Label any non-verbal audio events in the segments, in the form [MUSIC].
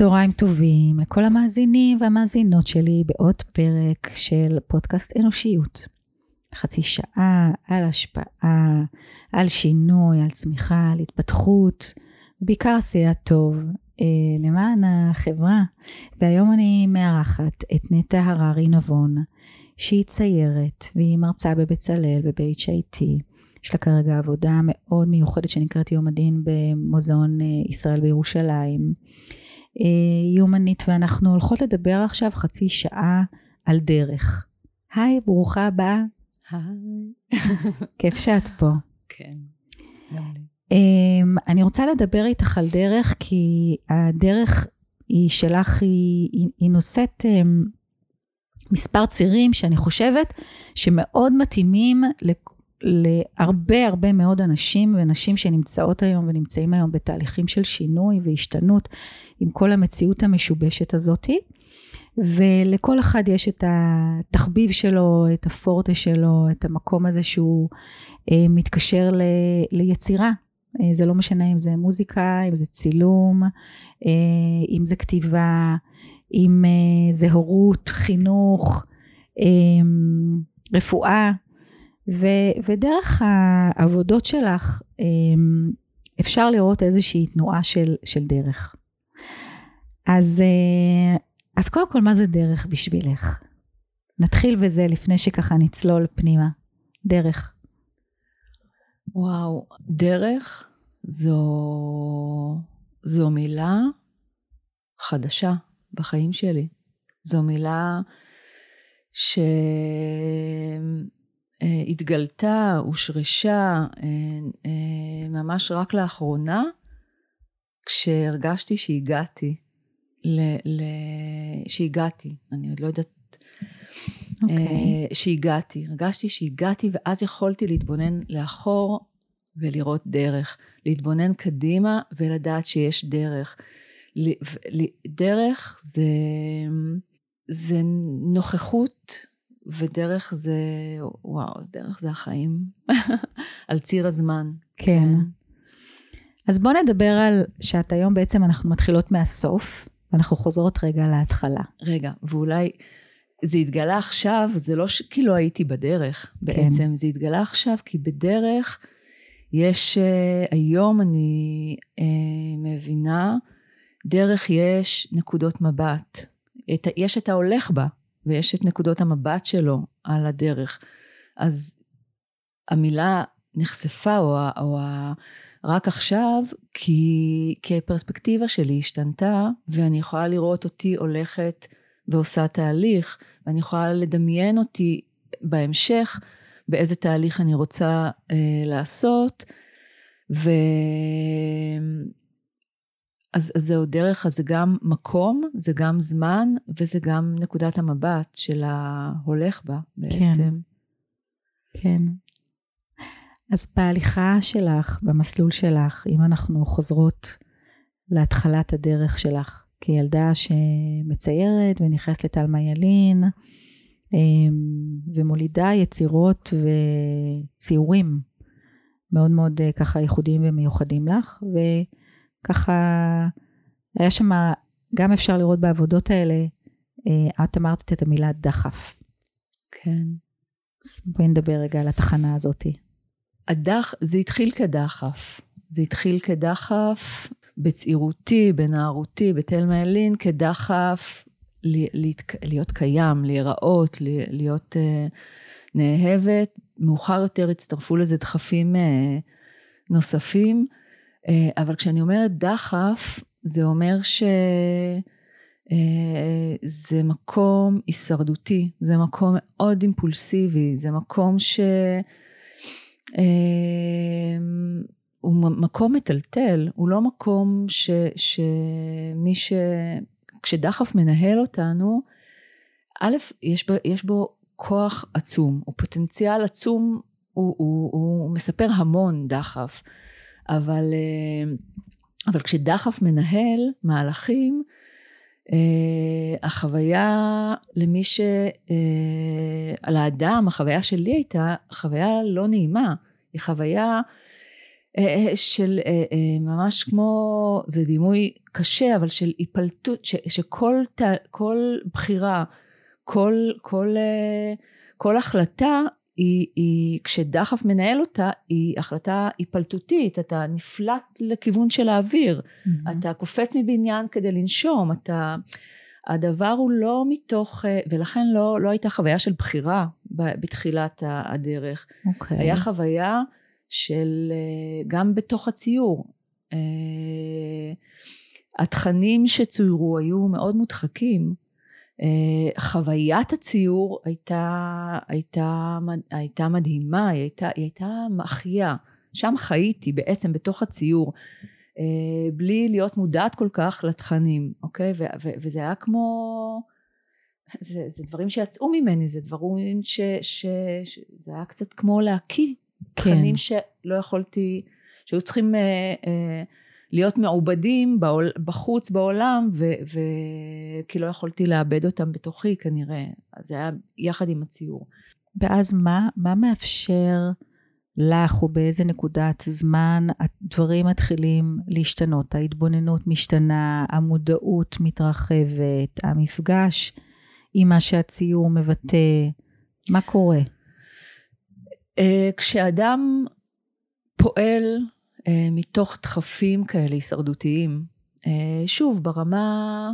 צהריים טובים לכל המאזינים והמאזינות שלי בעוד פרק של פודקאסט אנושיות. חצי שעה על השפעה, על שינוי, על צמיחה, על התפתחות, בעיקר עשייה טוב אה, למען החברה. והיום אני מארחת את נטע הררי נבון, שהיא ציירת והיא מרצה בבצלאל וב-HIT. יש לה כרגע עבודה מאוד מיוחדת שנקראת יום הדין במוזיאון אה, ישראל בירושלים. היא אומנית ואנחנו הולכות לדבר עכשיו חצי שעה על דרך. היי, ברוכה הבאה. היי. כיף שאת פה. כן, אמ, אני רוצה לדבר איתך על דרך, כי הדרך היא שלך, היא, היא, היא נושאת אמ, מספר צירים שאני חושבת שמאוד מתאימים להרבה הרבה מאוד אנשים ונשים שנמצאות היום ונמצאים היום בתהליכים של שינוי והשתנות עם כל המציאות המשובשת הזאתי. ולכל אחד יש את התחביב שלו, את הפורטה שלו, את המקום הזה שהוא אה, מתקשר ל, ליצירה. אה, זה לא משנה אם זה מוזיקה, אם זה צילום, אה, אם זה כתיבה, אם אה, זה הורות, חינוך, אה, רפואה. ו, ודרך העבודות שלך אמ, אפשר לראות איזושהי תנועה של, של דרך. אז, אה, אז קודם כל, מה זה דרך בשבילך? נתחיל בזה לפני שככה נצלול פנימה. דרך. וואו, דרך זו, זו מילה חדשה בחיים שלי. זו מילה ש... אה, התגלתה, הושרשה אה, אה, ממש רק לאחרונה, כשהרגשתי שהגעתי, ל, ל, שהגעתי, אני עוד לא יודעת, okay. אוקיי. שהגעתי, הרגשתי שהגעתי ואז יכולתי להתבונן לאחור ולראות דרך, להתבונן קדימה ולדעת שיש דרך. דרך זה, זה נוכחות ודרך זה, וואו, דרך זה החיים, [LAUGHS] על ציר הזמן. כן. כן. אז בוא נדבר על שאת היום בעצם אנחנו מתחילות מהסוף, ואנחנו חוזרות רגע להתחלה. רגע, ואולי זה התגלה עכשיו, זה לא ש... כי לא הייתי בדרך בעצם, כן. זה התגלה עכשיו כי בדרך יש, uh, היום אני uh, מבינה, דרך יש נקודות מבט. את, יש את ההולך בה, ויש את נקודות המבט שלו על הדרך. אז המילה נחשפה, או, או רק עכשיו, כי, כי הפרספקטיבה שלי השתנתה, ואני יכולה לראות אותי הולכת ועושה תהליך, ואני יכולה לדמיין אותי בהמשך, באיזה תהליך אני רוצה אה, לעשות, ו... אז, אז זהו דרך, אז זה גם מקום, זה גם זמן, וזה גם נקודת המבט של ההולך בה בעצם. כן. כן. אז בהליכה שלך, במסלול שלך, אם אנחנו חוזרות להתחלת הדרך שלך, כילדה שמציירת ונכנסת לטלמה ילין, אמ, ומולידה יצירות וציורים מאוד מאוד אה, ככה ייחודיים ומיוחדים לך, ו... ככה, היה שם, גם אפשר לראות בעבודות האלה, אה, את אמרת את המילה דחף. כן. אז בואי נדבר רגע על התחנה הזאתי. הדח, זה התחיל כדחף. זה התחיל כדחף בצעירותי, בנערותי, בתלמה אלין, כדחף להיות קיים, להיראות, להיות uh, נאהבת. מאוחר יותר הצטרפו לזה דחפים uh, נוספים. אה, אבל כשאני אומרת דחף, זה אומר שזה אה, מקום הישרדותי, זה מקום מאוד אימפולסיבי, זה מקום ש... אה, הוא מקום מטלטל, הוא לא מקום ש, שמי ש... כשדחף מנהל אותנו, א', יש בו, יש בו כוח עצום, הוא פוטנציאל עצום, הוא, הוא, הוא מספר המון דחף. אבל, אה, אבל כשדחף מנהל מהלכים, אה, החוויה למי ש... על אה, האדם, החוויה שלי הייתה חוויה לא נעימה, היא חוויה של ממש כמו, זה דימוי קשה, אבל של היפלטות, ש, שכל כל בחירה, כל, כל, כל החלטה היא, היא, כשדחף מנהל אותה, היא החלטה היפלטותית, אתה נפלט לכיוון של האוויר, mm-hmm. אתה קופץ מבניין כדי לנשום, אתה... הדבר הוא לא מתוך, ולכן לא, לא הייתה חוויה של בחירה בתחילת הדרך. Okay. אוקיי. היה חוויה של, גם בתוך הציור. אה, התכנים שצוירו היו מאוד מודחקים. אה, חוויית הציור הייתה, הייתה, הייתה מדהימה, היא הייתה, היא הייתה מחיה. שם חייתי בעצם בתוך הציור, אה, בלי להיות מודעת כל כך לתכנים, אוקיי? ו- ו- וזה היה כמו... זה, זה דברים שיצאו ממני, זה דברים ש... ש, ש זה היה קצת כמו להקיא כן. תכנים שלא יכולתי, שהיו צריכים... אה, אה, להיות מעובדים בעול, בחוץ בעולם, ו, ו, כי לא יכולתי לאבד אותם בתוכי כנראה. אז זה היה יחד עם הציור. ואז מה, מה מאפשר לך, או באיזה נקודת זמן הדברים מתחילים להשתנות? ההתבוננות משתנה, המודעות מתרחבת, המפגש עם מה שהציור מבטא, מה קורה? אה, כשאדם פועל מתוך דחפים כאלה הישרדותיים. אה, שוב, ברמה,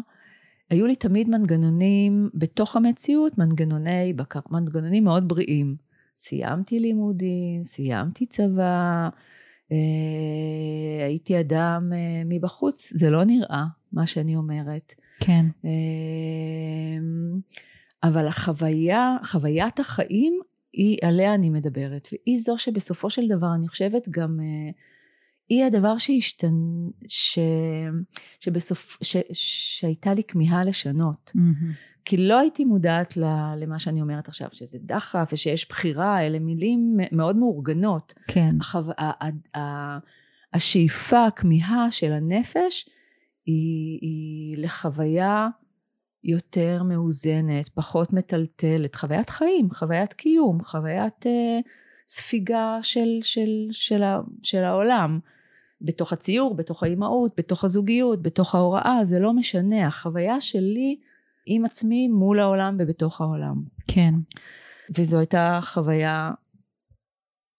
היו לי תמיד מנגנונים בתוך המציאות, מנגנוני בקר, מנגנונים מאוד בריאים. סיימתי לימודים, סיימתי צבא, אה, הייתי אדם מבחוץ, זה לא נראה, מה שאני אומרת. כן. אבל החוויה, חוויית החיים, היא, עליה אני מדברת, והיא זו שבסופו של דבר, אני חושבת גם... היא הדבר שהשתנ... ש... שבסוף... ש... שהייתה לי כמיהה לשנות. Mm-hmm. כי לא הייתי מודעת למה שאני אומרת עכשיו, שזה דחף ושיש בחירה, אלה מילים מאוד מאורגנות. כן. החו... השאיפה, הכמיהה של הנפש היא, היא לחוויה יותר מאוזנת, פחות מטלטלת, חוויית חיים, חוויית קיום, חוויית אה, ספיגה של, של, של, ה, של העולם. בתוך הציור, בתוך האימהות, בתוך הזוגיות, בתוך ההוראה, זה לא משנה, החוויה שלי עם עצמי מול העולם ובתוך העולם. כן. וזו הייתה חוויה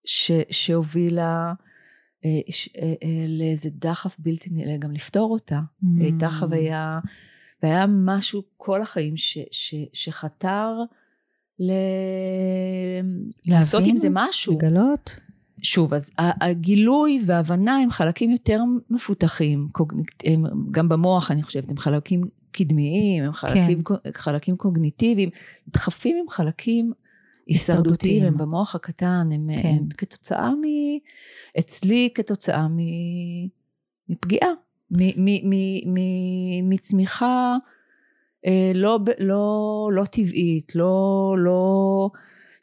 ש, שהובילה אה, ש, אה, אה, לאיזה דחף בלתי נראה גם לפתור אותה. Mm. הייתה חוויה, והיה משהו כל החיים ש, ש, שחתר ל... לעשות עם זה משהו. לגלות. שוב, אז הגילוי וההבנה הם חלקים יותר מפותחים, הם, גם במוח אני חושבת, הם חלקים קדמיים, הם חלקים, כן. חלקים קוגניטיביים, דחפים הם חלקים הישרדותיים, הם במוח הקטן, הם, כן. הם כתוצאה מ... אצלי כתוצאה מ... מפגיעה, מ, מ, מ, מ, מצמיחה אה, לא, לא, לא טבעית, לא, לא...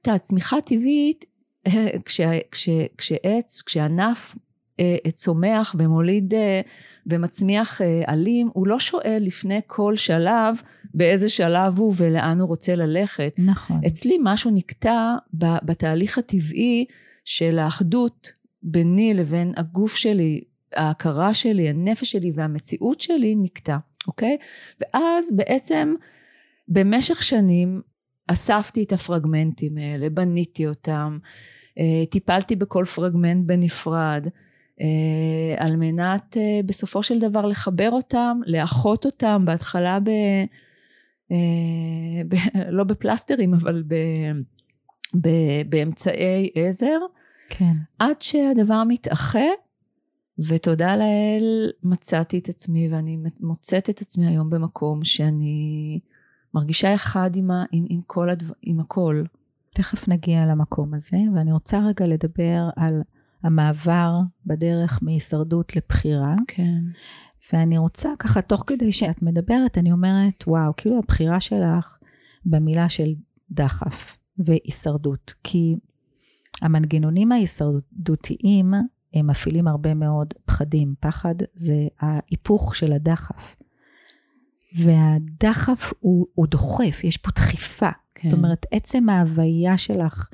את יודעת, צמיחה טבעית [LAUGHS] כש, כש, כשעץ, כשענף אה, צומח ומוליד אה, ומצמיח אה, עלים, הוא לא שואל לפני כל שלב באיזה שלב הוא ולאן הוא רוצה ללכת. נכון. אצלי משהו נקטע בתהליך הטבעי של האחדות ביני לבין הגוף שלי, ההכרה שלי, הנפש שלי והמציאות שלי נקטע, אוקיי? ואז בעצם במשך שנים אספתי את הפרגמנטים האלה, בניתי אותם, אה, טיפלתי בכל פרגמנט בנפרד, אה, על מנת אה, בסופו של דבר לחבר אותם, לאחות אותם, בהתחלה ב... ב לא בפלסטרים, אבל ב, ב, באמצעי עזר, כן. עד שהדבר מתאחה, ותודה לאל מצאתי את עצמי, ואני מוצאת את עצמי היום במקום שאני מרגישה אחד עם, ה, עם, עם, כל הדבר, עם הכל. תכף נגיע למקום הזה, ואני רוצה רגע לדבר על המעבר בדרך מהישרדות לבחירה. כן. ואני רוצה ככה, תוך כדי שאת מדברת, אני אומרת, וואו, כאילו הבחירה שלך במילה של דחף והישרדות. כי המנגנונים ההישרדותיים, הם מפעילים הרבה מאוד פחדים. פחד זה ההיפוך של הדחף. והדחף הוא, הוא דוחף, יש פה דחיפה. כן. זאת אומרת, עצם ההוויה שלך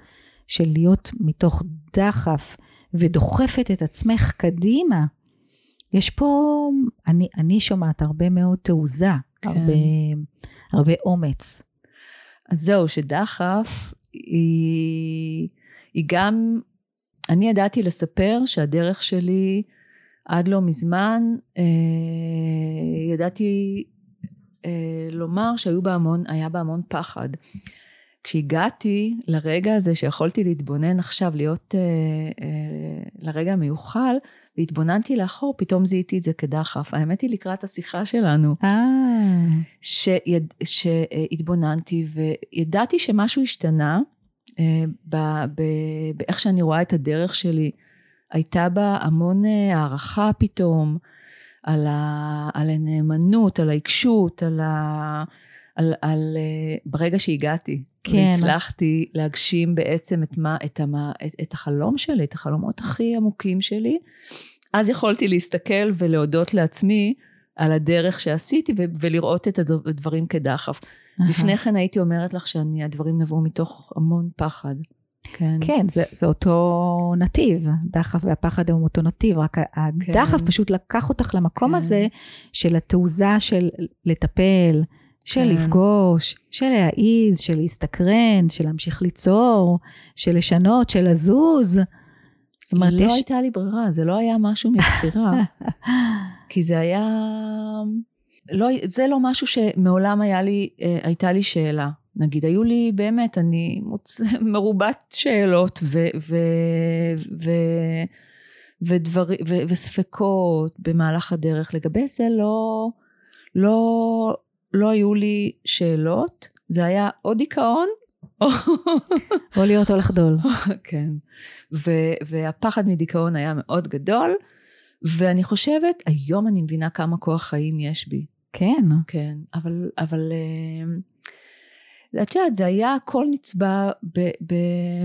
של להיות מתוך דחף ודוחפת את עצמך קדימה. יש פה, אני, אני שומעת הרבה מאוד תעוזה, כן. הרבה, הרבה אומץ. אז זהו, שדחף היא, היא גם, אני ידעתי לספר שהדרך שלי עד לא מזמן, אה, ידעתי אה, לומר שהיו בה המון, היה בה המון פחד. כשהגעתי לרגע הזה שיכולתי להתבונן עכשיו, להיות אה, אה, לרגע המיוחל, והתבוננתי לאחור, פתאום זיהיתי את זה כדחף. האמת היא לקראת השיחה שלנו. אה. שיד, שהתבוננתי וידעתי שמשהו השתנה אה, באיך שאני רואה את הדרך שלי. הייתה בה המון אה, הערכה פתאום על, ה, על הנאמנות, על העיקשות, על ה... על, על, uh, ברגע שהגעתי, כן. והצלחתי להגשים בעצם את, מה, את, המה, את, את החלום שלי, את החלומות הכי עמוקים שלי, אז יכולתי להסתכל ולהודות לעצמי על הדרך שעשיתי ו- ולראות את הדברים כדחף. לפני כן הייתי אומרת לך שהדברים נבעו מתוך המון פחד. כן, כן זה, זה אותו נתיב, דחף והפחד הם אותו נתיב, רק הדחף כן. פשוט לקח אותך למקום כן. הזה של התעוזה של לטפל, של כן. לפגוש, של להעיז, של להסתקרן, של להמשיך ליצור, של לשנות, של לזוז. זאת אומרת, לא יש... הייתה לי ברירה, זה לא היה משהו מבחירה, [LAUGHS] כי זה היה... לא, זה לא משהו שמעולם היה לי, אה, הייתה לי שאלה. נגיד, היו לי באמת, אני מוצ... [LAUGHS] מרובת שאלות ו... ו... ו... ודבר... ו... וספקות במהלך הדרך. לגבי זה לא, לא, לא היו לי שאלות, זה היה או דיכאון, או... [LAUGHS] להיות או לחדול. כן. ו... והפחד מדיכאון היה מאוד גדול, ואני חושבת, היום אני מבינה כמה כוח חיים יש בי. כן. כן, אבל, אבל אה, את יודעת, זה היה הכל נצבע ב, ב,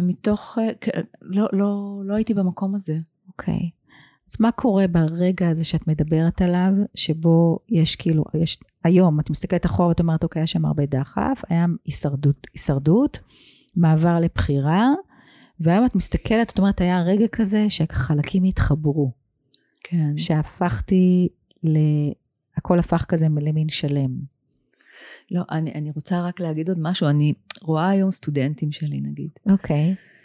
מתוך, אה, לא, לא, לא הייתי במקום הזה. אוקיי. Okay. אז מה קורה ברגע הזה שאת מדברת עליו, שבו יש כאילו, יש, היום את מסתכלת אחורה ואת אומרת, אוקיי, יש שם הרבה דחף, היה הישרדות, הישרדות, מעבר לבחירה, והיום את מסתכלת, את אומרת, היה רגע כזה שהחלקים התחברו. כן. שהפכתי ל... הכל הפך כזה למין שלם. לא, אני, אני רוצה רק להגיד עוד משהו. אני רואה היום סטודנטים שלי, נגיד. אוקיי. Okay.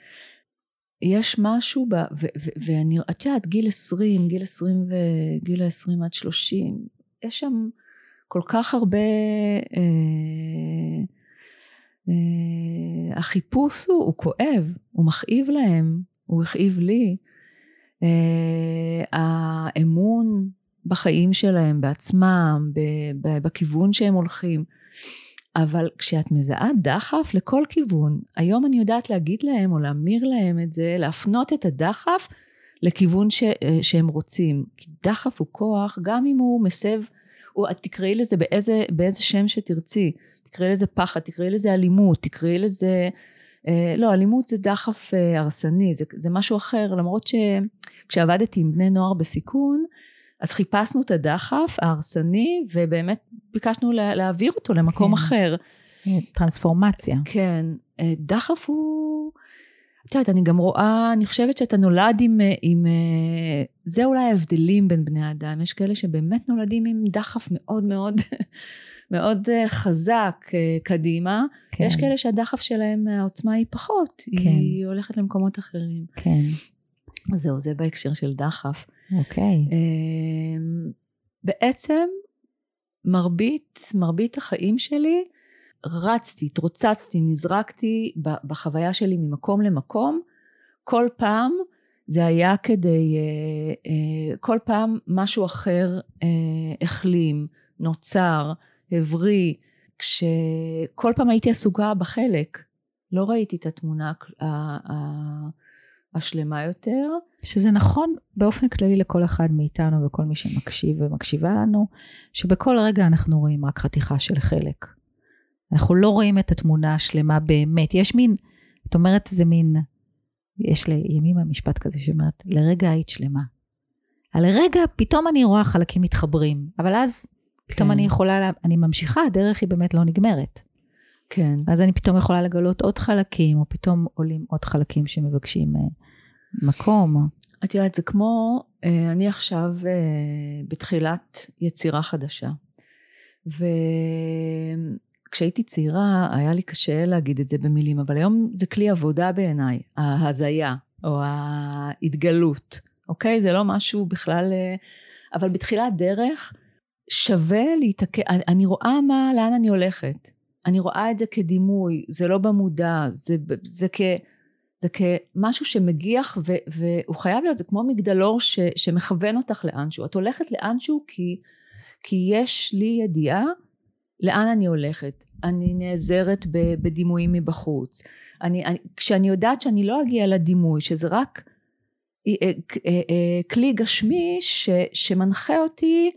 יש משהו, ב, ו, ו, ואני, את יודעת, גיל 20, גיל 20 וגיל 20 עד 30, יש שם כל כך הרבה... אה, אה, החיפוש הוא, הוא כואב, הוא מכאיב להם, הוא הכאיב לי. אה, האמון בחיים שלהם, בעצמם, בכיוון שהם הולכים. אבל כשאת מזהה דחף לכל כיוון, היום אני יודעת להגיד להם או להמיר להם את זה, להפנות את הדחף לכיוון ש, שהם רוצים. כי דחף הוא כוח, גם אם הוא מסב, או תקראי לזה באיזה, באיזה שם שתרצי. תקראי לזה פחד, תקראי לזה אלימות, תקראי לזה... אה, לא, אלימות זה דחף אה, הרסני, זה, זה משהו אחר, למרות שכשעבדתי עם בני נוער בסיכון, אז חיפשנו את הדחף ההרסני, ובאמת ביקשנו לה, להעביר אותו למקום כן. אחר. טרנספורמציה. כן. אה, דחף הוא... את יודעת, אני גם רואה, אני חושבת שאתה נולד עם, עם... אה, זה אולי ההבדלים בין בני אדם. יש כאלה שבאמת נולדים עם דחף מאוד מאוד... [LAUGHS] מאוד אה, חזק קדימה, כן. יש כאלה שהדחף שלהם, העוצמה היא פחות, כן. היא הולכת למקומות אחרים. כן. זהו, זה בהקשר של דחף. אוקיי. אמ, בעצם מרבית, מרבית החיים שלי רצתי, התרוצצתי, נזרקתי בחוויה שלי ממקום למקום. כל פעם זה היה כדי, אה, אה, כל פעם משהו אחר אה, החלים, נוצר, הבריא, כשכל פעם הייתי עסוקה בחלק. לא ראיתי את התמונה השלמה יותר. שזה נכון באופן כללי לכל אחד מאיתנו וכל מי שמקשיב ומקשיבה לנו, שבכל רגע אנחנו רואים רק חתיכה של חלק. אנחנו לא רואים את התמונה השלמה באמת. יש מין, את אומרת, זה מין, יש לימים המשפט כזה שאומרת, לרגע היית שלמה. על רגע פתאום אני רואה חלקים מתחברים, אבל אז פתאום כן. אני יכולה, אני ממשיכה, הדרך היא באמת לא נגמרת. כן. אז אני פתאום יכולה לגלות עוד חלקים, או פתאום עולים עוד חלקים שמבקשים אה, מקום. את יודעת, זה כמו, אה, אני עכשיו אה, בתחילת יצירה חדשה. וכשהייתי צעירה היה לי קשה להגיד את זה במילים, אבל היום זה כלי עבודה בעיניי, ההזיה או ההתגלות, אוקיי? זה לא משהו בכלל... אה, אבל בתחילת דרך שווה להתעכב, אני רואה מה, לאן אני הולכת. אני רואה את זה כדימוי, זה לא במודע, זה, זה, כ, זה כמשהו שמגיח ו, והוא חייב להיות, זה כמו מגדלור ש, שמכוון אותך לאנשהו. את הולכת לאנשהו כי, כי יש לי ידיעה לאן אני הולכת. אני נעזרת בדימויים מבחוץ. אני, אני, כשאני יודעת שאני לא אגיע לדימוי, שזה רק אה, אה, אה, כלי גשמי ש, שמנחה אותי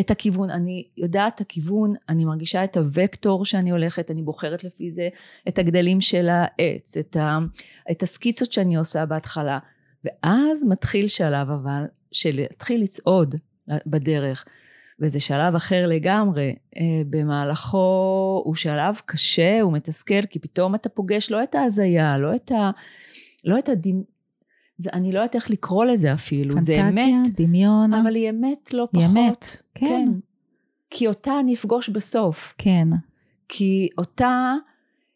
את הכיוון, אני יודעת את הכיוון, אני מרגישה את הוקטור שאני הולכת, אני בוחרת לפי זה את הגדלים של העץ, את, ה, את הסקיצות שאני עושה בהתחלה, ואז מתחיל שלב אבל של להתחיל לצעוד בדרך, וזה שלב אחר לגמרי, במהלכו הוא שלב קשה, הוא מתסכל, כי פתאום אתה פוגש לא את ההזיה, לא את ה... לא את הדמ... זה, אני לא יודעת איך לקרוא לזה אפילו, פנטזיה, זה אמת. דמיון. אבל היא אמת לא היא פחות. אמת, כן. כן. כי אותה אני אפגוש בסוף. כן. כי אותה,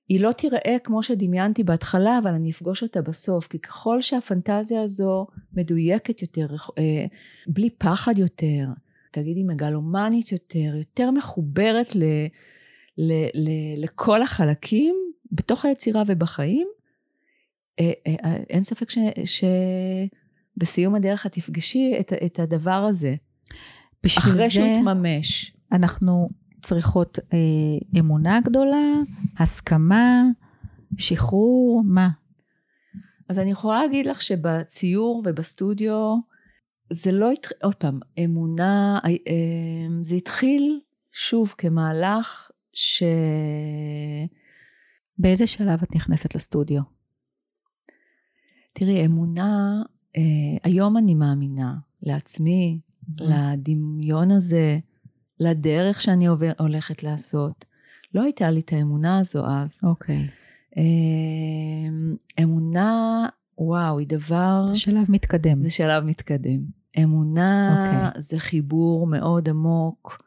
היא לא תיראה כמו שדמיינתי בהתחלה, אבל אני אפגוש אותה בסוף. כי ככל שהפנטזיה הזו מדויקת יותר, אה, בלי פחד יותר, תגידי מגלומנית יותר, יותר מחוברת ל, ל, ל, לכל החלקים בתוך היצירה ובחיים, אין ספק ש, שבסיום הדרך את תפגשי את, את הדבר הזה. בשביל אחרי זה שהוא יתממש. אנחנו צריכות אה, אמונה גדולה, הסכמה, שחרור, מה? אז אני יכולה להגיד לך שבציור ובסטודיו, זה לא התחיל, עוד פעם, אמונה, זה התחיל שוב כמהלך ש... באיזה שלב את נכנסת לסטודיו? תראי, אמונה, אה, היום אני מאמינה לעצמי, mm-hmm. לדמיון הזה, לדרך שאני עובר, הולכת לעשות. לא הייתה לי את האמונה הזו אז. אוקיי. Okay. אה, אמונה, וואו, היא דבר... זה שלב מתקדם. זה שלב מתקדם. אמונה okay. אוקיי. זה חיבור מאוד עמוק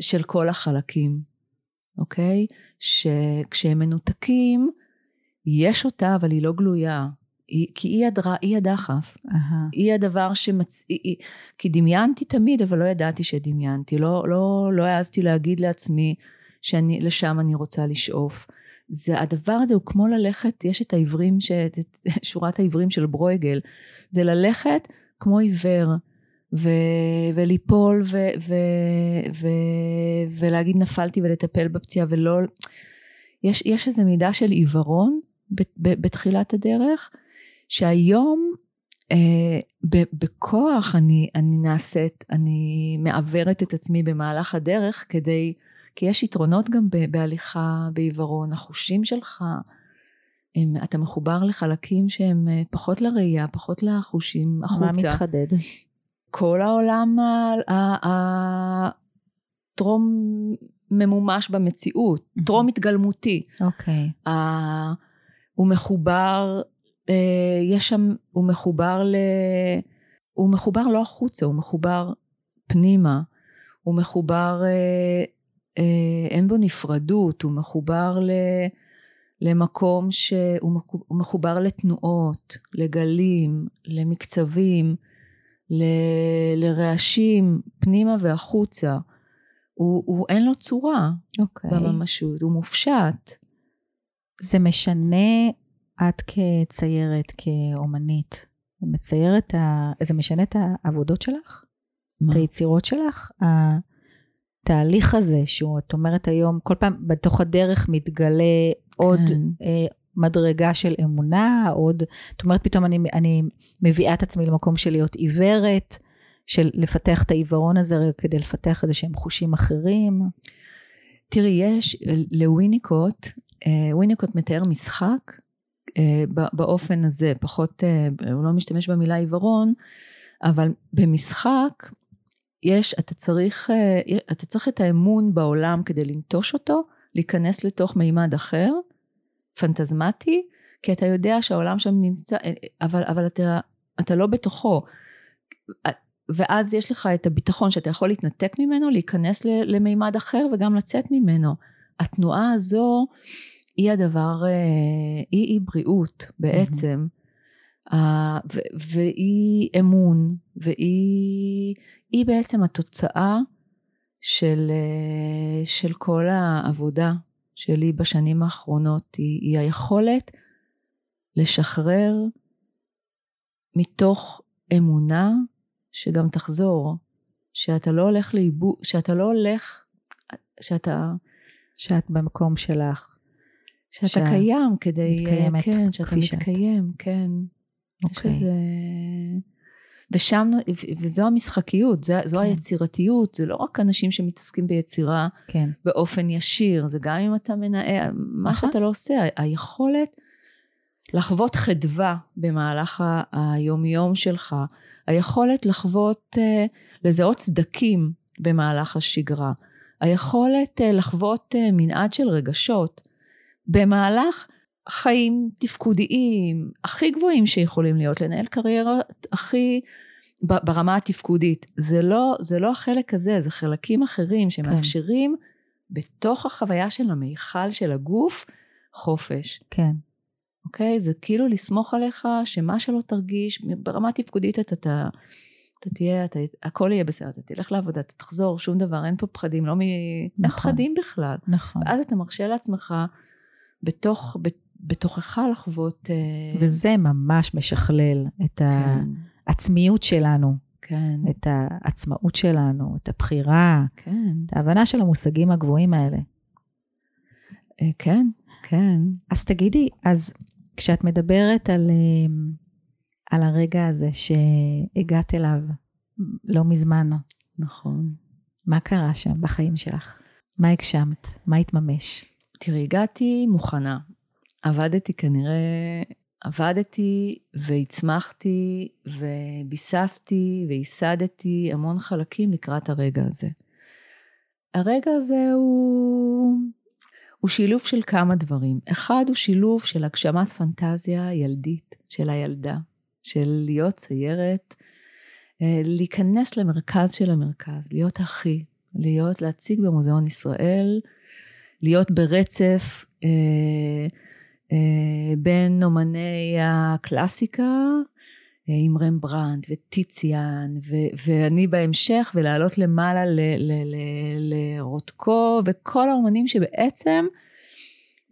של כל החלקים, אוקיי? שכשהם מנותקים, יש אותה, אבל היא לא גלויה. היא, כי היא, הדרה, היא הדחף. Uh-huh. היא הדבר שמצ... היא, כי דמיינתי תמיד, אבל לא ידעתי שדמיינתי. לא, לא, לא העזתי להגיד לעצמי שלשם אני רוצה לשאוף. זה, הדבר הזה הוא כמו ללכת, יש את העברים, ש, את [LAUGHS] שורת העברים של ברויגל. זה ללכת כמו עיוור. ו, וליפול ו, ו, ו, ולהגיד נפלתי ולטפל בפציעה ולא... יש, יש איזו מידה של עיוורון בתחילת הדרך, שהיום אה, בכוח אני, אני נעשית, אני מעוורת את עצמי במהלך הדרך כדי, כי יש יתרונות גם בהליכה בעיוורון, החושים שלך, הם, אתה מחובר לחלקים שהם אה, פחות לראייה, פחות לחושים החוצה. מה מתחדד? כל העולם הטרום ממומש במציאות, טרום התגלמותי. אוקיי. Okay. הוא מחובר יש שם, הוא מחובר ל... הוא מחובר לא החוצה, הוא מחובר פנימה, הוא מחובר, אה, אה, אין בו נפרדות, הוא מחובר ל... למקום שהוא מחובר לתנועות, לגלים, למקצבים, ל... לרעשים, פנימה והחוצה. הוא, הוא אין לו צורה okay. אוקיי. בממשות, הוא מופשט. זה משנה את כציירת, כאומנית, מציירת, ה... זה משנה את העבודות שלך? מה? את היצירות שלך? התהליך הזה, שהוא, את אומרת היום, כל פעם בתוך הדרך מתגלה כן. עוד אה, מדרגה של אמונה, עוד, את אומרת פתאום אני, אני מביאה את עצמי למקום של להיות עיוורת, של לפתח את העיוורון הזה רגע כדי לפתח איזה שהם חושים אחרים. תראי, יש לוויניקוט, אה, וויניקוט מתאר משחק אה, באופן הזה, פחות, אה, הוא לא משתמש במילה עיוורון, אבל במשחק יש, אתה צריך, אה, אתה צריך את האמון בעולם כדי לנטוש אותו, להיכנס לתוך מימד אחר, פנטזמטי, כי אתה יודע שהעולם שם נמצא, אבל, אבל אתה, אתה לא בתוכו. ואז יש לך את הביטחון שאתה יכול להתנתק ממנו, להיכנס למימד אחר וגם לצאת ממנו. התנועה הזו היא הדבר, אה, היא, היא בריאות בעצם, mm-hmm. והיא אמון, והיא בעצם התוצאה של, אה, של כל העבודה שלי בשנים האחרונות, היא, היא היכולת לשחרר מתוך אמונה שגם תחזור, שאתה לא הולך לאיבוד, שאתה לא הולך, שאתה... שאת במקום שלך. שאתה שאת קיים כדי... מתקיימת כן, שאתה מתקיים, שאת. כן. אוקיי. יש איזה... ושם, וזו המשחקיות, זו, זו כן. היצירתיות, זה לא רק אנשים שמתעסקים ביצירה כן. באופן ישיר, זה גם אם אתה מנהל, מה נכון. שאתה לא עושה, היכולת לחוות חדווה במהלך היומיום שלך, היכולת לחוות, אה, לזהות סדקים במהלך השגרה, היכולת אה, לחוות אה, מנעד של רגשות במהלך חיים תפקודיים הכי גבוהים שיכולים להיות, לנהל קריירה הכי ברמה התפקודית. זה לא, זה לא החלק הזה, זה חלקים אחרים שמאפשרים כן. בתוך החוויה של המיכל של הגוף חופש. כן. אוקיי? זה כאילו לסמוך עליך שמה שלא תרגיש, ברמה תפקודית אתה, אתה, אתה תהיה, אתה, הכל יהיה בסדר, אתה תלך לעבודה, אתה תחזור, שום דבר, אין פה פחדים, לא מ... נכון. אין פחדים בכלל. נכון. ואז אתה מרשה לעצמך בתוך, בתוכך לחוות... אה, וזה ממש משכלל את כן. העצמיות שלנו. כן. את העצמאות שלנו, את הבחירה. כן. את ההבנה של המושגים הגבוהים האלה. אה, כן, כן. אז תגידי, אז כשאת מדברת על, אה, על הרגע הזה שהגעת אליו לא מזמן, נכון. מה קרה שם בחיים שלך? מה הגשמת? מה התממש? תראי, הגעתי מוכנה. עבדתי כנראה, עבדתי והצמחתי וביססתי וייסדתי המון חלקים לקראת הרגע הזה. הרגע הזה הוא הוא שילוב של כמה דברים. אחד הוא שילוב של הגשמת פנטזיה ילדית של הילדה, של להיות ציירת, אה, להיכנס למרכז של המרכז, להיות אחי, להיות, להציג במוזיאון ישראל, להיות ברצף אה, אה, בין אומני הקלאסיקה, אה, עם רמברנט וטיציאן, ו- ואני בהמשך, ולעלות למעלה לרוטקו, וכל האומנים שבעצם,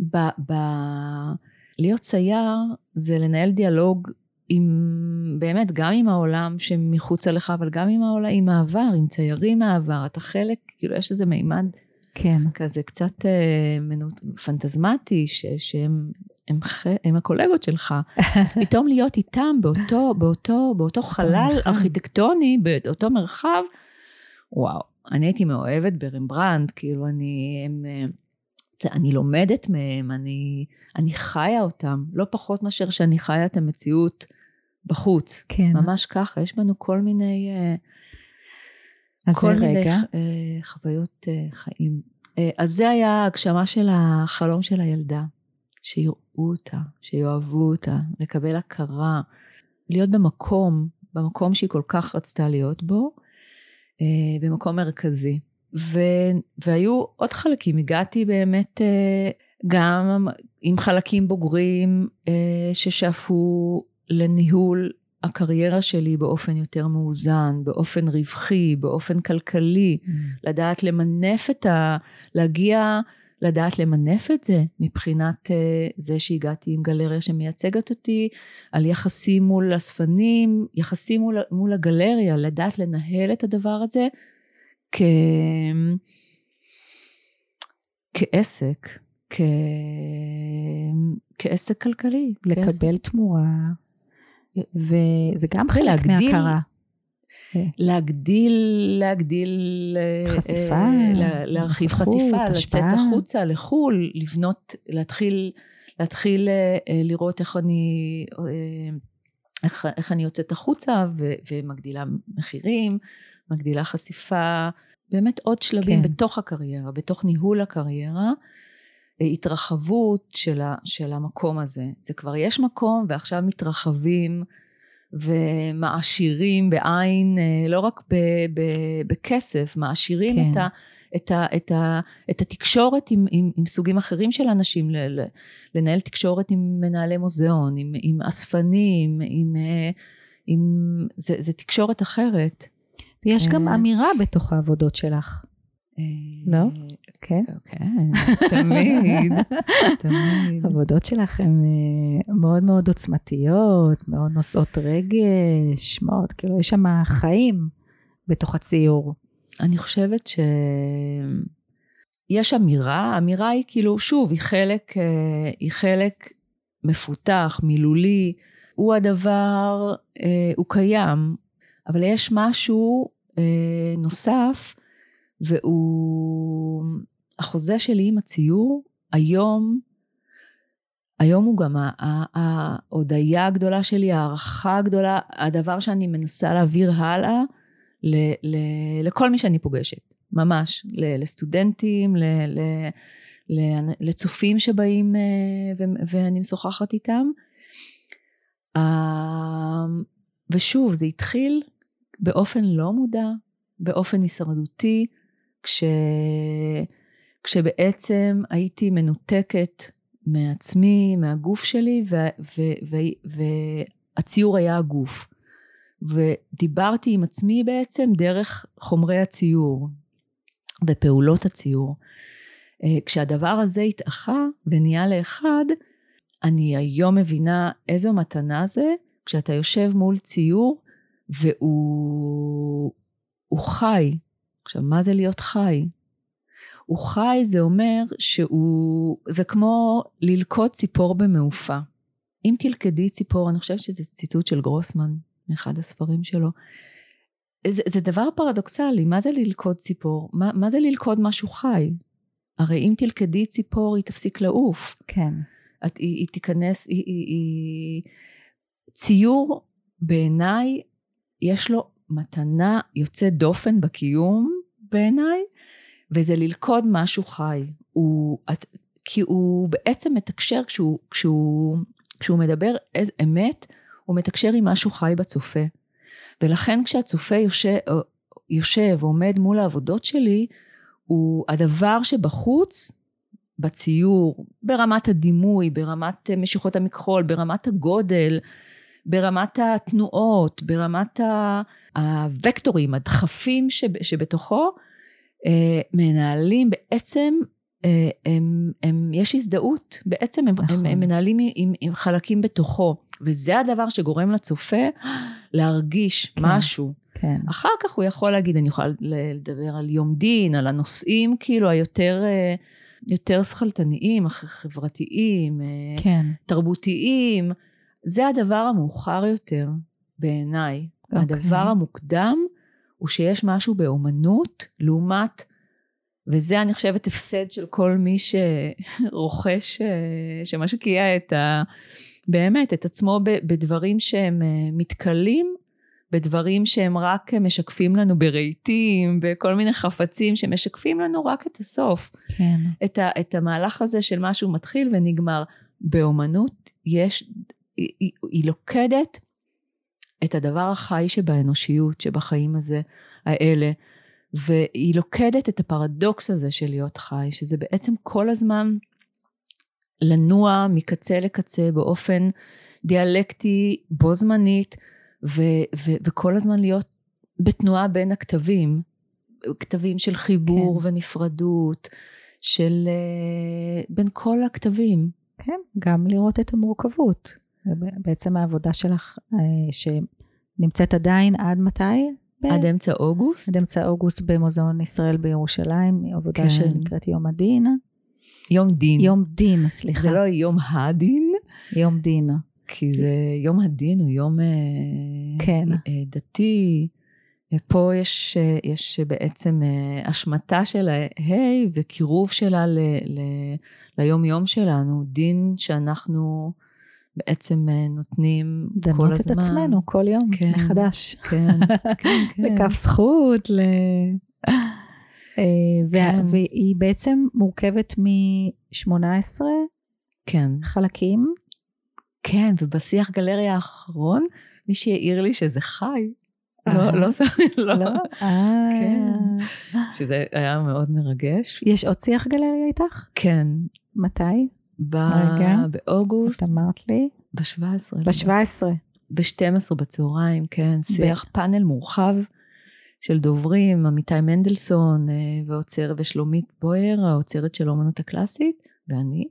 ב- ב- להיות צייר זה לנהל דיאלוג עם, באמת, גם עם העולם שמחוצה לך, אבל גם עם העולם, עם העבר, עם ציירים מהעבר, אתה חלק, כאילו יש איזה מימד כן. כזה קצת אה, מנות, פנטזמטי, ש, שהם הם, הם הקולגות שלך, [LAUGHS] אז פתאום להיות איתם באותו, באותו, באותו חלל ארכיטקטוני, באותו מרחב, וואו, אני הייתי מאוהבת ברמברנד, כאילו אני, הם, אני לומדת מהם, אני, אני חיה אותם, לא פחות מאשר שאני חיה את המציאות בחוץ. כן. ממש ככה, יש בנו כל מיני, אה, כל מיני רגע. אה, חוויות אה, חיים. אז זה היה ההגשמה של החלום של הילדה. שיראו אותה, שיאהבו אותה, לקבל הכרה, להיות במקום, במקום שהיא כל כך רצתה להיות בו, אה, במקום מרכזי. ו, והיו עוד חלקים, הגעתי באמת אה, גם עם חלקים בוגרים אה, ששאפו לניהול הקריירה שלי באופן יותר מאוזן, באופן רווחי, באופן כלכלי, mm. לדעת למנף את ה... להגיע לדעת למנף את זה מבחינת uh, זה שהגעתי עם גלריה שמייצגת אותי, על יחסים מול אספנים, יחסים מול, מול הגלריה, לדעת לנהל את הדבר הזה כ... כעסק, כ... כעסק כלכלי. לקבל כעסק. תמורה, וזה גם חלק מהכרה. כן. להגדיל, להגדיל... אה, חשיפה. אה, להרחיב חשיפה, לצאת החוצה, לחו"ל, לבנות, להתחיל, להתחיל אה, לראות איך אני... איך, איך אני יוצאת החוצה ו, ומגדילה מחירים, מגדילה חשיפה, באמת עוד שלבים כן. בתוך הקריירה, בתוך ניהול הקריירה, התרחבות של, ה, של המקום הזה. זה כבר יש מקום ועכשיו מתרחבים ומעשירים בעין, אה, לא רק ב, ב, בכסף, מעשירים כן. את, ה, את, ה, את, ה, את התקשורת עם, עם, עם סוגים אחרים של אנשים, ל, לנהל תקשורת עם מנהלי מוזיאון, עם, עם אספנים, עם, אה, עם, זה, זה תקשורת אחרת. ויש גם אמירה בתוך העבודות שלך. לא? כן? כן, תמיד, [LAUGHS] תמיד. העבודות שלך הן אה, מאוד מאוד עוצמתיות, מאוד נושאות רגש, מאוד, כאילו, יש שם חיים בתוך הציור. אני חושבת שיש אמירה, האמירה היא כאילו, שוב, היא חלק, אה, היא חלק מפותח, מילולי, הוא הדבר, אה, הוא קיים, אבל יש משהו נוסף, והוא החוזה שלי עם הציור, היום, היום הוא גם ההודיה הגדולה שלי, ההערכה הגדולה, הדבר שאני מנסה להעביר הלאה ל, ל, לכל מי שאני פוגשת, ממש, ל, לסטודנטים, ל, ל, ל, לצופים שבאים אה, ו, ואני משוחחת איתם. אה, ושוב, זה התחיל באופן לא מודע, באופן הישרדותי, כש... כשבעצם הייתי מנותקת מעצמי, מהגוף שלי, ו- ו- ו- והציור היה הגוף. ודיברתי עם עצמי בעצם דרך חומרי הציור ופעולות הציור. אה, כשהדבר הזה התאחה ונהיה לאחד, אני היום מבינה איזו מתנה זה כשאתה יושב מול ציור והוא חי. עכשיו, מה זה להיות חי? הוא חי זה אומר שהוא, זה כמו ללקוט ציפור במעופה. אם תלכדי ציפור, אני חושבת שזה ציטוט של גרוסמן, מאחד הספרים שלו. זה, זה דבר פרדוקסלי, מה זה ללכוד ציפור? מה, מה זה ללכוד משהו חי? הרי אם תלכדי ציפור היא תפסיק לעוף. כן. את, היא, היא תיכנס, היא, היא, היא... ציור בעיניי יש לו מתנה יוצאת דופן בקיום בעיניי, וזה ללכוד משהו חי. הוא, כי הוא בעצם מתקשר, כשהוא, כשהוא, כשהוא מדבר איזה אמת, הוא מתקשר עם משהו חי בצופה. ולכן כשהצופה יושב, יושב ועומד מול העבודות שלי, הוא הדבר שבחוץ, בציור, ברמת הדימוי, ברמת משיכות המכחול, ברמת הגודל, ברמת התנועות, ברמת הוקטורים, הדחפים שבתוכו, אה, מנהלים בעצם, אה, הם, הם, יש הזדהות, בעצם הם, נכון. הם, הם מנהלים עם, עם חלקים בתוכו, וזה הדבר שגורם לצופה להרגיש כן, משהו. כן. אחר כך הוא יכול להגיד, אני יכולה לדבר על יום דין, על הנושאים כאילו היותר... אה, יותר שכלתניים, חברתיים, כן. תרבותיים. זה הדבר המאוחר יותר בעיניי. Okay. אוקיי. הדבר המוקדם הוא שיש משהו באומנות לעומת, וזה אני חושבת הפסד של כל מי שרוכש, אה, שמשקיע את ה... באמת, את עצמו בדברים שהם אה, מתכלים, בדברים שהם רק משקפים לנו ברהיטים, בכל מיני חפצים שמשקפים לנו רק את הסוף. כן. את, ה, את המהלך הזה של משהו מתחיל ונגמר. באומנות יש, היא, היא, היא לוקדת את הדבר החי שבאנושיות, שבחיים הזה, האלה, והיא לוקדת את הפרדוקס הזה של להיות חי, שזה בעצם כל הזמן לנוע מקצה לקצה באופן דיאלקטי, בו זמנית, ו- ו- וכל הזמן להיות בתנועה בין הכתבים, כתבים של חיבור כן. ונפרדות, של uh, בין כל הכתבים. כן, גם לראות את המורכבות. בעצם העבודה שלך, שנמצאת עדיין עד מתי? עד אמצע אוגוסט. עד אמצע אוגוסט במוזיאון ישראל בירושלים, עבודה כן. שנקראת יום הדין. יום דין. יום דין, סליחה. זה לא יום הדין. יום דין. כי זה, יום הדין הוא יום אה, כן. אה, דתי. פה יש, אה, יש בעצם השמטה של הה' וקירוב שלה ל, ל, ליום-יום שלנו, דין שאנחנו בעצם נותנים כל הזמן. דנות את עצמנו כל יום כן, מחדש. כן, כן, [LAUGHS] כן. לכף זכות, ל... כן. והיא בעצם מורכבת מ-18 כן. חלקים. כן, ובשיח גלריה האחרון מי שהעיר לי שזה חי, לא, אה. לא, [LAUGHS] לא, לא? אה. כן. שזה היה מאוד מרגש. יש עוד שיח גלריה איתך? כן, מתי? ב- רגע. באוגוסט, את אמרת לי? ב-17. ב-17. ב-12 בצהריים, כן, שיח פאנל מורחב של דוברים, עמיתי מנדלסון אה, ועוצר ושלומית בויר, האוצרת של האומנות הקלאסית, ואני,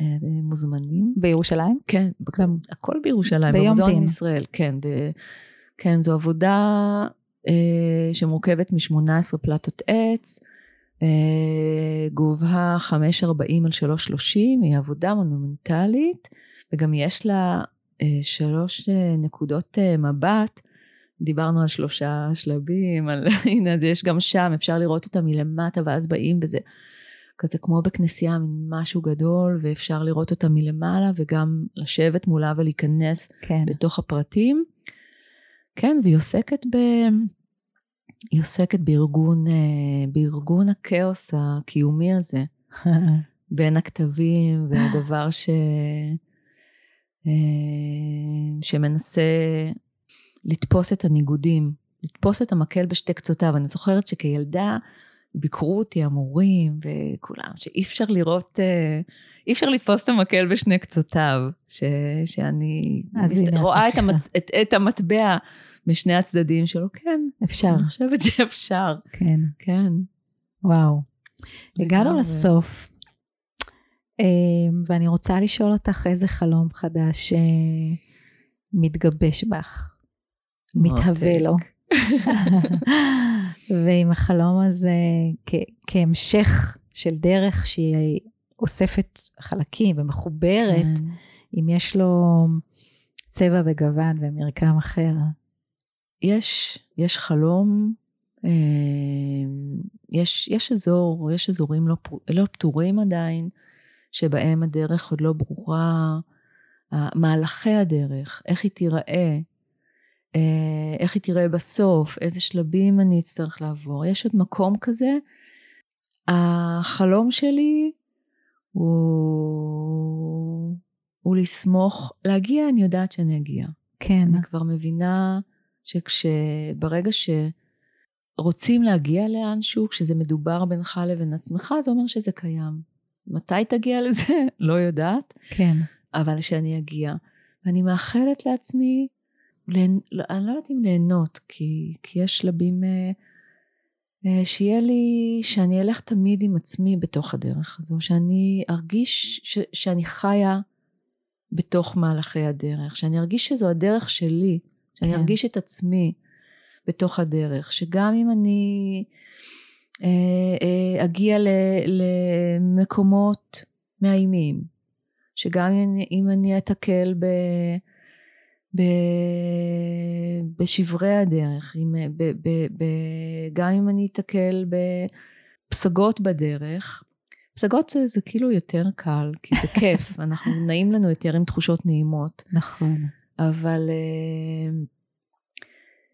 אה, מוזמנים. בירושלים? כן, גם- הכל בירושלים, במוזיאון. ישראל, כן. ב, כן, זו עבודה אה, שמורכבת מ-18 פלטות עץ, אה, גובה 5.40 על 3.30, היא עבודה מונומנטלית, וגם יש לה אה, שלוש אה, נקודות מבט. דיברנו על שלושה שלבים, על, [LAUGHS] הנה, אז יש גם שם, אפשר לראות אותה מלמטה, ואז באים וזה כזה כמו בכנסייה, מין משהו גדול, ואפשר לראות אותה מלמעלה, וגם לשבת מולה ולהיכנס כן. לתוך הפרטים. כן, והיא עוסקת ב... היא עוסקת בארגון, אה, בארגון הכאוס הקיומי הזה, [LAUGHS] בין הכתבים והדבר ש... אה, שמנסה לתפוס את הניגודים, לתפוס את המקל בשתי קצותיו. אני זוכרת שכילדה ביקרו אותי המורים וכולם, שאי אפשר לראות, אה, אי אפשר לתפוס את המקל בשני קצותיו, ש, שאני מסת... רואה את. המצ... את, את המטבע משני הצדדים שלו, כן, אפשר, אני חושבת שאפשר, כן. כן. וואו. הגענו. לסוף, אמ, ואני רוצה לשאול אותך איזה חלום חדש אה, מתגבש בך, מתהווה לו. [LAUGHS] ועם החלום הזה כ- כהמשך של דרך שהיא אוספת חלקים ומחוברת, כן. אם יש לו צבע וגוון ומרקם אחר. יש, יש חלום, אה, יש, יש אזור, יש אזורים לא, לא פתורים עדיין, שבהם הדרך עוד לא ברורה, מהלכי הדרך, איך היא תיראה, אה, איך היא תיראה בסוף, איזה שלבים אני אצטרך לעבור. יש עוד מקום כזה. החלום שלי הוא, הוא לסמוך, להגיע, אני יודעת שאני אגיע. כן, אני כבר מבינה שכשברגע שרוצים להגיע לאנשהו, כשזה מדובר בינך לבין עצמך, זה אומר שזה קיים. מתי תגיע לזה? [LAUGHS] לא יודעת, כן, אבל שאני אגיע. ואני מאחלת לעצמי, ליהנ... לא- אני לא יודעת אם ליהנות, כי, כי יש שלבים אה, אה, שיהיה לי, שאני אלך תמיד עם עצמי בתוך הדרך הזו, שאני ארגיש ש, שאני חיה בתוך מהלכי הדרך, שאני ארגיש שזו הדרך שלי, שאני כן. ארגיש את עצמי בתוך הדרך, שגם אם אני אה, אה, אגיע ל, למקומות מאיימים, שגם אם אני, אם אני אתקל ב... ב... בשברי הדרך, עם, ב, ב, ב, גם אם אני אתקל בפסגות בדרך. פסגות זה, זה כאילו יותר קל, כי זה כיף, [LAUGHS] אנחנו נעים לנו יותר עם תחושות נעימות, נכון. אבל אה,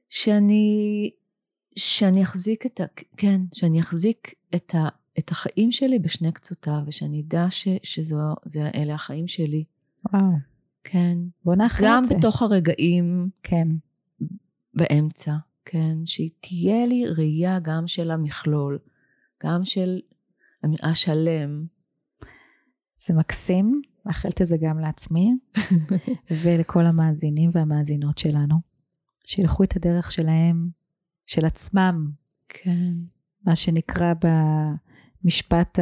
שאני, שאני אחזיק את ה... כן, שאני אחזיק את, ה, את החיים שלי בשני קצותיו, ושאני אדע ש, שאלה החיים שלי. וואו, כן. בוא נאחל גם את זה. בתוך הרגעים כן, באמצע, כן, שהיא תהיה לי ראייה גם של המכלול, גם של השלם. זה מקסים, מאחלת את זה גם לעצמי [LAUGHS] ולכל המאזינים והמאזינות שלנו, שילכו את הדרך שלהם, של עצמם, כן. מה שנקרא במשפט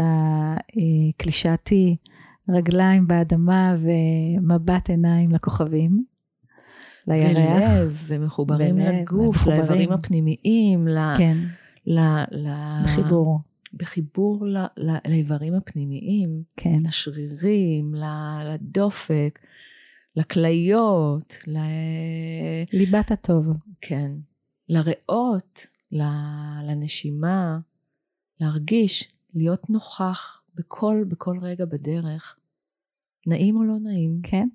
הקלישאתי, רגליים באדמה ומבט עיניים לכוכבים, לירח. ולב, ומחוברים ולב, לגוף. לאיברים הפנימיים, ל, כן, ל, ל, בחיבור, בחיבור ל, ל, לאיברים הפנימיים, כן, לשרירים, לדופק, לכליות, ל... ליבת הטוב. כן, לריאות, לנשימה, להרגיש, להיות נוכח בכל, בכל רגע בדרך. נעים או לא נעים? כן,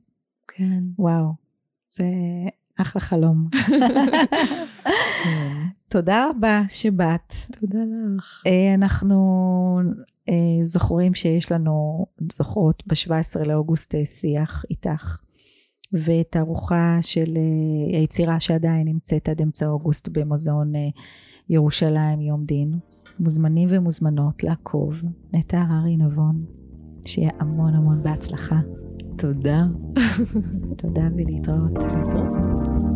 כן. וואו, זה אחלה חלום. כן. תודה רבה שבאת. תודה לך. אה, אנחנו אה, זוכרים שיש לנו, זוכרות ב-17 לאוגוסט אה, שיח איתך, ותערוכה של היצירה שעדיין נמצאת עד אמצע אוגוסט במוזיאון ירושלים יום דין. מוזמנים ומוזמנות לעקוב את הררי נבון. שיהיה המון המון בהצלחה. תודה. [LAUGHS] תודה ולהתראות. להתראות.